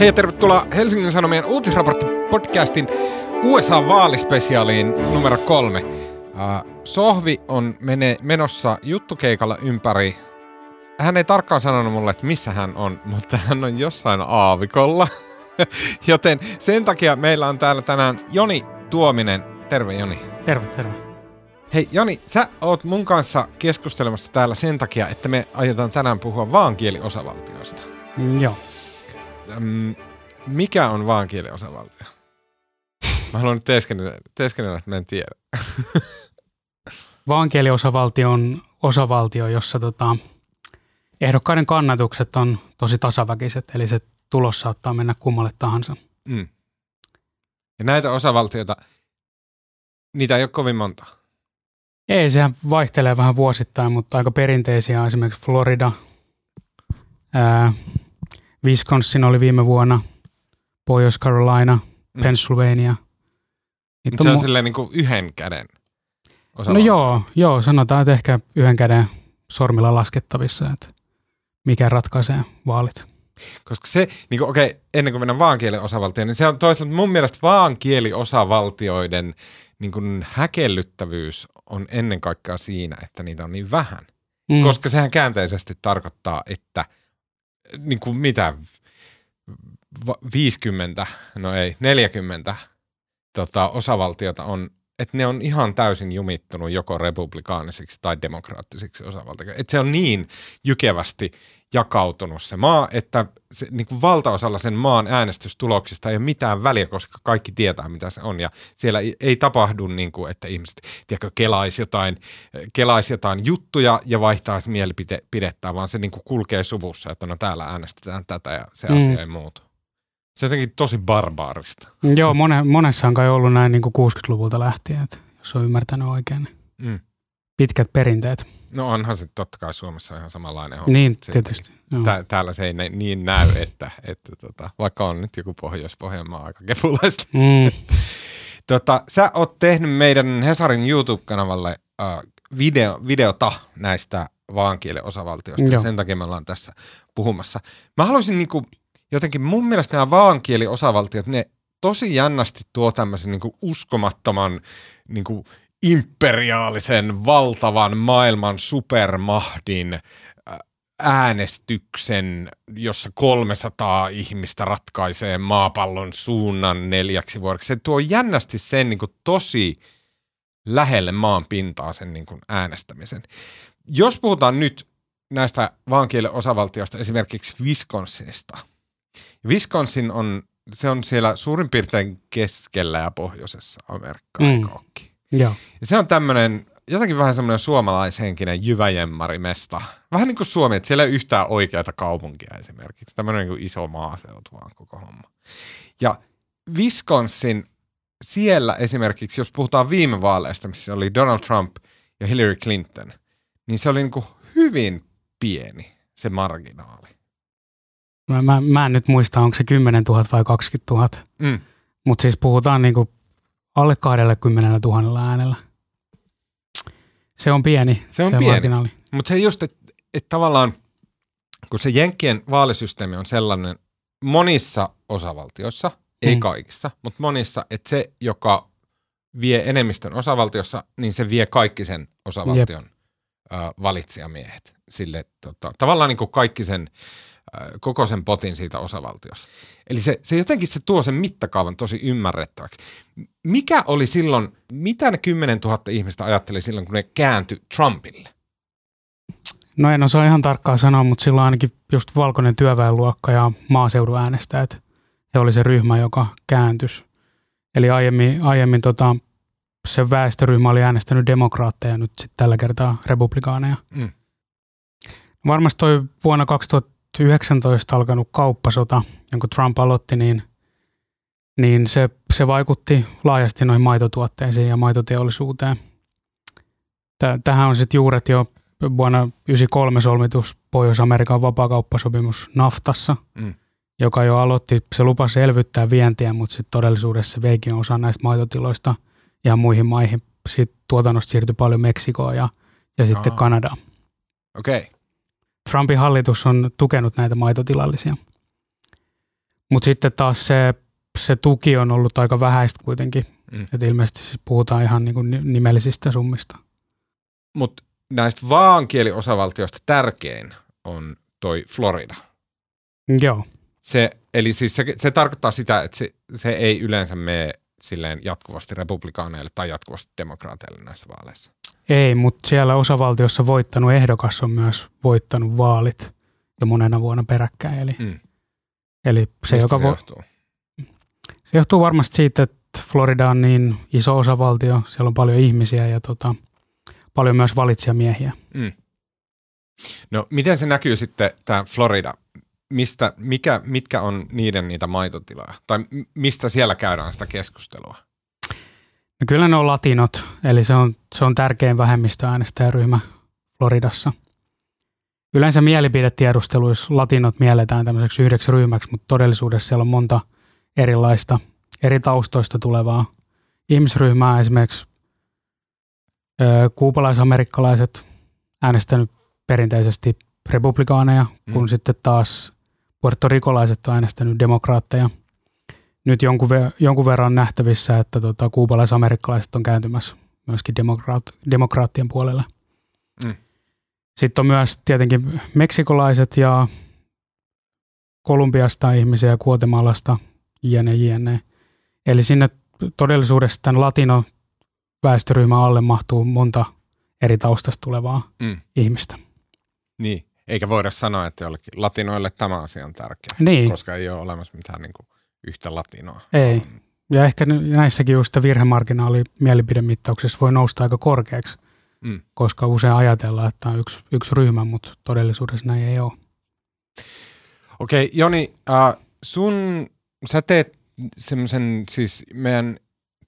Hei ja tervetuloa Helsingin Sanomien uutisraportti-podcastin USA-vaalispesiaaliin numero kolme. Sohvi on mene, menossa juttukeikalla ympäri. Hän ei tarkkaan sanonut mulle, että missä hän on, mutta hän on jossain aavikolla. Joten sen takia meillä on täällä tänään Joni Tuominen. Terve Joni. Terve, terve. Hei Joni, sä oot mun kanssa keskustelemassa täällä sen takia, että me aiotaan tänään puhua vaankieliosavaltioista. Mm, joo. Mikä on vaankieliosavaltio? Mä haluan nyt teeskennellä, teeskennellä että mä en tiedä. Vaankieliosavaltio on osavaltio, jossa tota, ehdokkaiden kannatukset on tosi tasaväkiset, eli se tulos saattaa mennä kummalle tahansa. Mm. Ja näitä osavaltioita, niitä ei ole kovin monta. Ei, sehän vaihtelee vähän vuosittain, mutta aika perinteisiä on esimerkiksi Florida, ää, Wisconsin oli viime vuonna, Pohjois-Carolina, Mm. Pennsylvania. Niitä se on mu- silleen niin kuin yhden käden No osavaltio. joo, joo, sanotaan, että ehkä yhden käden sormilla laskettavissa, että mikä ratkaisee vaalit. Koska se, niin kuin, okei, ennen kuin mennään vaankielen osavaltioon, niin se on toisaalta mun mielestä vaankieliosavaltioiden niin kuin häkellyttävyys on ennen kaikkea siinä, että niitä on niin vähän. Mm. Koska sehän käänteisesti tarkoittaa, että niin kuin mitä, va- 50, no ei, 40 tota, osavaltiota on, että ne on ihan täysin jumittunut joko republikaanisiksi tai demokraattisiksi osavaltioiksi. Että se on niin jykevästi jakautunut se maa, että se, niin kuin valtaosalla sen maan äänestystuloksista ei ole mitään väliä, koska kaikki tietää, mitä se on. Ja siellä ei, ei tapahdu, niin kuin, että ihmiset tiedätkö, kelaisi jotain, kelaisi jotain juttuja ja vaihtaisi mielipidettä, vaan se niin kuin kulkee suvussa, että no täällä äänestetään tätä ja se Mm. asia ei muutu. Se on jotenkin tosi barbaarista. Joo, mone, monessa on kai ollut näin niin kuin 60-luvulta lähtien, että jos on ymmärtänyt oikein. Mm. Pitkät perinteet. No onhan se totta kai Suomessa ihan samanlainen homma. Niin, Se- tietysti. Tää, täällä se ei ne, niin näy, että, että tota, vaikka on nyt joku Pohjois-Pohjanmaa aika kepulaista. Mm, Tota, sä oot tehnyt meidän Hesarin YouTube-kanavalle äh, video, videota näistä vaankielen osavaltioista. Ja Joo. sen takia me ollaan tässä puhumassa. Mä haluaisin niinku, jotenkin mun mielestä nämä vaankieli osavaltiot, ne tosi jännästi tuo tämmöisen niinku uskomattoman niinku imperiaalisen, valtavan maailman supermahdin äänestyksen, jossa 300 ihmistä ratkaisee maapallon suunnan neljäksi vuodeksi. Se tuo jännästi sen niin kuin tosi lähelle maan pintaa sen niin kuin äänestämisen. Jos puhutaan nyt näistä vaankielen osavaltioista, esimerkiksi Wisconsinista. Wisconsin on, se on siellä suurin piirtein keskellä ja pohjoisessa Amerikkaa, Mm. joo. Ja se on tämmöinen, jotenkin vähän semmoinen suomalaishenkinen jyväjemmarimesta. Vähän niin kuin Suomi, että siellä ei ole yhtään oikeata kaupunkia esimerkiksi. Tämmöinen niin kuin iso maaseutu vaan koko homma. Ja Wisconsin, siellä esimerkiksi, jos puhutaan viime vaaleista, missä oli Donald Trump ja Hillary Clinton, niin se oli niin kuin hyvin pieni se marginaali. Mä, mä, mä en nyt muista, onko se 10 000 vai 20 000, Mm. mutta siis puhutaan niin kuin alle 20 000 äänellä. Se on pieni, Se on pieni. marginaali. Mutta se just, että et tavallaan, kun se Jenkkien vaalisysteemi on sellainen monissa osavaltioissa, ei Mm. kaikissa, mutta monissa, että se, joka vie enemmistön osavaltiossa, niin se vie kaikki sen osavaltion ö, valitsijamiehet. Sille, tota, tavallaan niin kuin kaikki sen, koko sen potin siitä osavaltiossa. Eli se, se jotenkin se tuo sen mittakaavan tosi ymmärrettäväksi. Mikä oli silloin, mitä ne 10 000 ihmistä ajatteli silloin, kun ne kääntyi Trumpille? No en osaa ihan tarkkaan sanoa, mutta silloin ainakin just valkoinen työväenluokka ja maaseudun äänestäjät, he oli se ryhmä, joka kääntys. Eli aiemmin, aiemmin tota, se väestöryhmä oli äänestänyt demokraatteja, nyt sitten tällä kertaa republikaaneja. Mm. Varmasti toi vuonna 2019 alkanut kauppasota, jonka Trump aloitti, niin, niin se, se vaikutti laajasti noihin maitotuotteisiin ja maitoteollisuuteen. Tä- Tähän on sitten juuret jo vuonna 1993 solmitus Pohjois-Amerikan vapaakauppasopimus NAFTassa, Mm. joka jo aloitti, se lupasi elvyttää vientiä, mutta sitten todellisuudessa se veikin osa näistä maitotiloista ja muihin maihin. Siitä tuotannosta siirtyi paljon Meksikoon ja, ja sitten Aa. Kanadaan. Okei. Okay. Trumpin hallitus on tukenut näitä maitotilallisia. Mutta sitten taas se, se tuki on ollut aika vähäistä kuitenkin. Mm. Että ilmeisesti siis puhutaan ihan niin kuin nimellisistä summista. Mutta näistä vaankieliosavaltioista tärkein on toi Florida. Joo. Se, eli siis se, se tarkoittaa sitä, että se, se ei yleensä mene silleen jatkuvasti republikaaneille tai jatkuvasti demokraateille näissä vaaleissa. Ei, mutta siellä osavaltiossa voittanut ehdokas on myös voittanut vaalit jo monena vuonna peräkkäin. Eli, mm. eli se, Mistä joka se vo- johtuu? se johtuu varmasti siitä, että Florida on niin iso osavaltio, siellä on paljon ihmisiä ja tota, paljon myös valitsijamiehiä. Mm. No miten se näkyy sitten tämä Florida? Mistä, mikä, mitkä on niiden niitä maitotiloja? Tai mistä siellä käydään sitä keskustelua? No kyllä ne on latinot, eli se on, se on tärkein vähemmistöäänestäjäryhmä Floridassa. Yleensä mielipidetiedusteluissa latinot mielletään tämmöiseksi yhdeksi ryhmäksi, mutta todellisuudessa siellä on monta erilaista, eri taustoista tulevaa ihmisryhmää. Esimerkiksi ö, kuupalaisamerikkalaiset äänestänyt perinteisesti republikaaneja, Mm. kun sitten taas puertorikolaiset on äänestänyt demokraatteja. Nyt jonkun, ve- jonkun verran nähtävissä, että tota, kuupalaisamerikkalaiset on kääntymässä myöskin demokraat, demokraattien puolelle. Mm. Sitten on myös tietenkin meksikolaiset ja Kolumbiasta ihmisiä, Guatemalasta, jne, jne. Eli sinne todellisuudessa tämän latino väestöryhmän alle mahtuu monta eri taustasta tulevaa Mm. ihmistä. Niin, eikä voida sanoa, että jollekin latinoille tämä asia on tärkeä, Niin, koska ei ole olemassa mitään niin kuin yhtä latinoa. Ei. Ja ehkä näissäkin just virhemarginaali mielipidemittauksessa voi nousta aika korkeaksi, Mm. koska usein ajatellaan, että on yksi, yksi ryhmä, mutta todellisuudessa näin ei ole. Okei, Joni, äh, sun, sä teet semmoisen siis meidän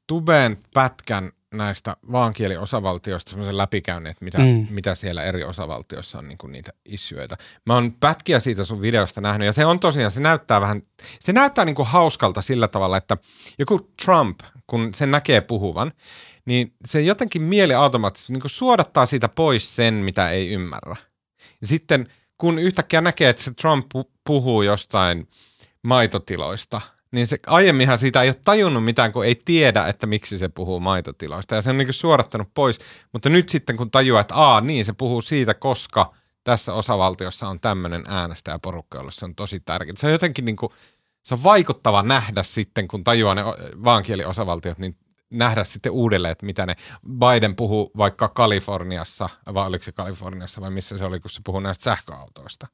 tubeen pätkän näistä vaankieliosavaltioista semmoisen läpikäynnin, että mitä, mm. Mitä siellä eri osavaltioissa on niin kuin niitä issueita. Mä oon pätkiä siitä sun videosta nähnyt ja se on tosiaan, se näyttää vähän, se näyttää niin kuin hauskalta sillä tavalla, että joku Trump, kun se näkee puhuvan, niin se jotenkin mieli automaattisesti niin kuin suodattaa siitä pois sen, mitä ei ymmärrä. Ja sitten kun yhtäkkiä näkee, että se Trump pu- puhuu jostain maitotiloista, niin se aiemminhan siitä ei ole tajunnut mitään, kun ei tiedä, että miksi se puhuu maitotiloista. Ja se on niin suorattanut pois. Mutta nyt sitten kun tajuaa, että aa, niin se puhuu siitä, koska tässä osavaltiossa on tämmöinen äänestäjäporukka, jolle se on tosi tärkeää. Se on jotenkin niin kuin, se on vaikuttava nähdä sitten, kun tajuaa ne vaankieliosavaltiot, niin nähdä sitten uudelleen, että mitä ne, Biden puhuu vaikka Kaliforniassa, vai oliko se Kaliforniassa vai missä se oli, kun se puhuu näistä sähköautoista.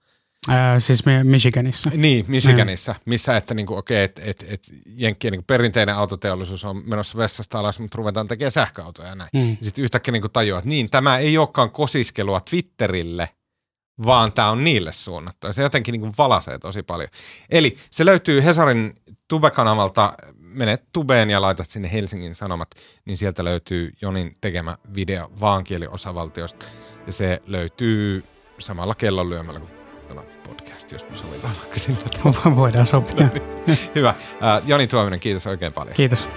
Ää, siis Mi- Michiganissa. Niin, Michiganissa, missä että niinku, okei, että et, et Jenkkien niinku perinteinen autoteollisuus on menossa vessasta alas, mutta ruvetaan tekemään sähköautoja ja näin. Mm. Sitten yhtäkkiä niinku tajuaa, että niin, tämä ei olekaan kosiskelua Twitterille, vaan tämä on niille suunnattu. Ja se jotenkin niinku valasee tosi paljon. Eli se löytyy Hesarin Tube-kanavalta, mene Tubeen ja laitat sinne Helsingin Sanomat, niin sieltä löytyy Jonin tekemä video vaankieliosavaltiosta. Ja se löytyy samalla kellonlyömällä kuin tämä podcast, jos me sovitaan vaikka sillä tavalla. Voidaan sopia. Hyvä. Äh, Joni Tuominen, kiitos oikein paljon. Kiitos.